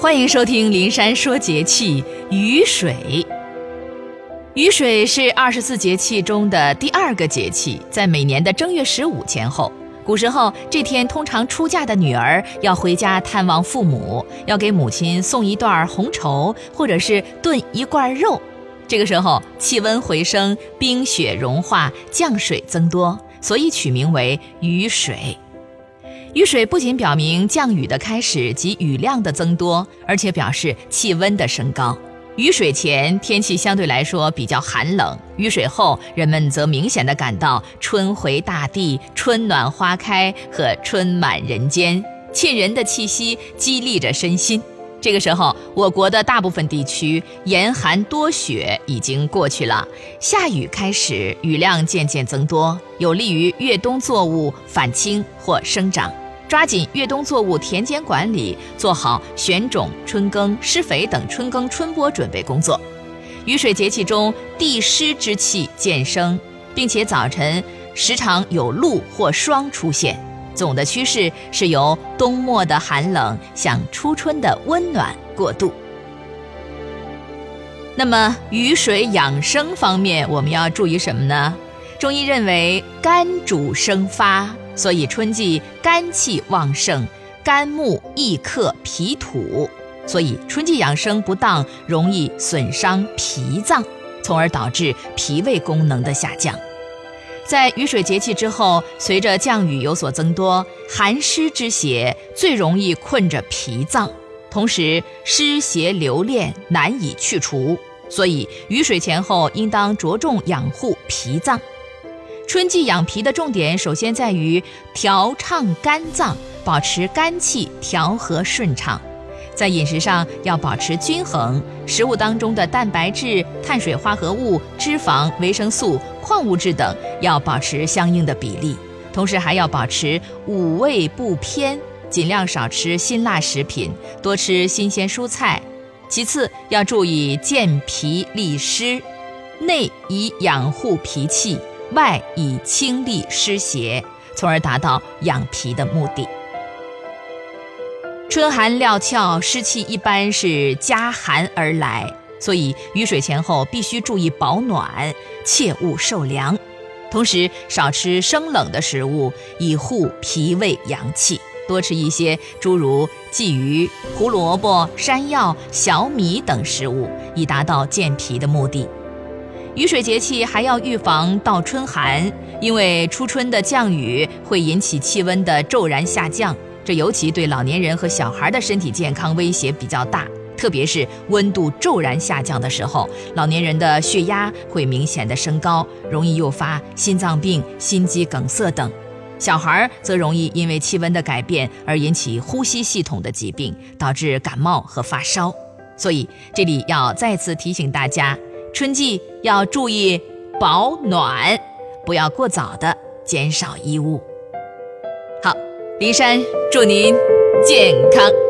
欢迎收听《灵山说节气》。雨水，雨水是二十四节气中的第二个节气，在每年的正月十五前后。古时候，这天通常出嫁的女儿要回家探望父母，要给母亲送一段红绸，或者是炖一罐肉。这个时候，气温回升，冰雪融化，降水增多，所以取名为雨水。雨水不仅表明降雨的开始及雨量的增多，而且表示气温的升高。雨水前天气相对来说比较寒冷，雨水后人们则明显的感到春回大地、春暖花开和春满人间，沁人的气息激励着身心。这个时候，我国的大部分地区严寒多雪已经过去了，下雨开始，雨量渐渐增多，有利于越冬作物返青或生长。抓紧越冬作物田间管理，做好选种、春耕、施肥等春耕春播准备工作。雨水节气中，地湿之气渐生，并且早晨时常有露或霜出现。总的趋势是由冬末的寒冷向初春的温暖过渡。那么，雨水养生方面，我们要注意什么呢？中医认为，肝主生发。所以春季肝气旺盛，肝木易克脾土，所以春季养生不当，容易损伤脾脏，从而导致脾胃功能的下降。在雨水节气之后，随着降雨有所增多，寒湿之邪最容易困着脾脏，同时湿邪留恋难以去除，所以雨水前后应当着重养护脾脏。春季养脾的重点，首先在于调畅肝脏，保持肝气调和顺畅。在饮食上要保持均衡，食物当中的蛋白质、碳水化合物、脂肪、维生素、矿物质等要保持相应的比例。同时还要保持五味不偏，尽量少吃辛辣食品，多吃新鲜蔬菜。其次要注意健脾利湿，内以养护脾气。外以清利湿邪，从而达到养脾的目的。春寒料峭，湿气一般是加寒而来，所以雨水前后必须注意保暖，切勿受凉。同时，少吃生冷的食物，以护脾胃阳气。多吃一些诸如鲫鱼、胡萝卜、山药、小米等食物，以达到健脾的目的。雨水节气还要预防倒春寒，因为初春的降雨会引起气温的骤然下降，这尤其对老年人和小孩的身体健康威胁比较大。特别是温度骤然下降的时候，老年人的血压会明显的升高，容易诱发心脏病、心肌梗塞等；小孩则容易因为气温的改变而引起呼吸系统的疾病，导致感冒和发烧。所以这里要再次提醒大家。春季要注意保暖，不要过早的减少衣物。黎山祝您健康。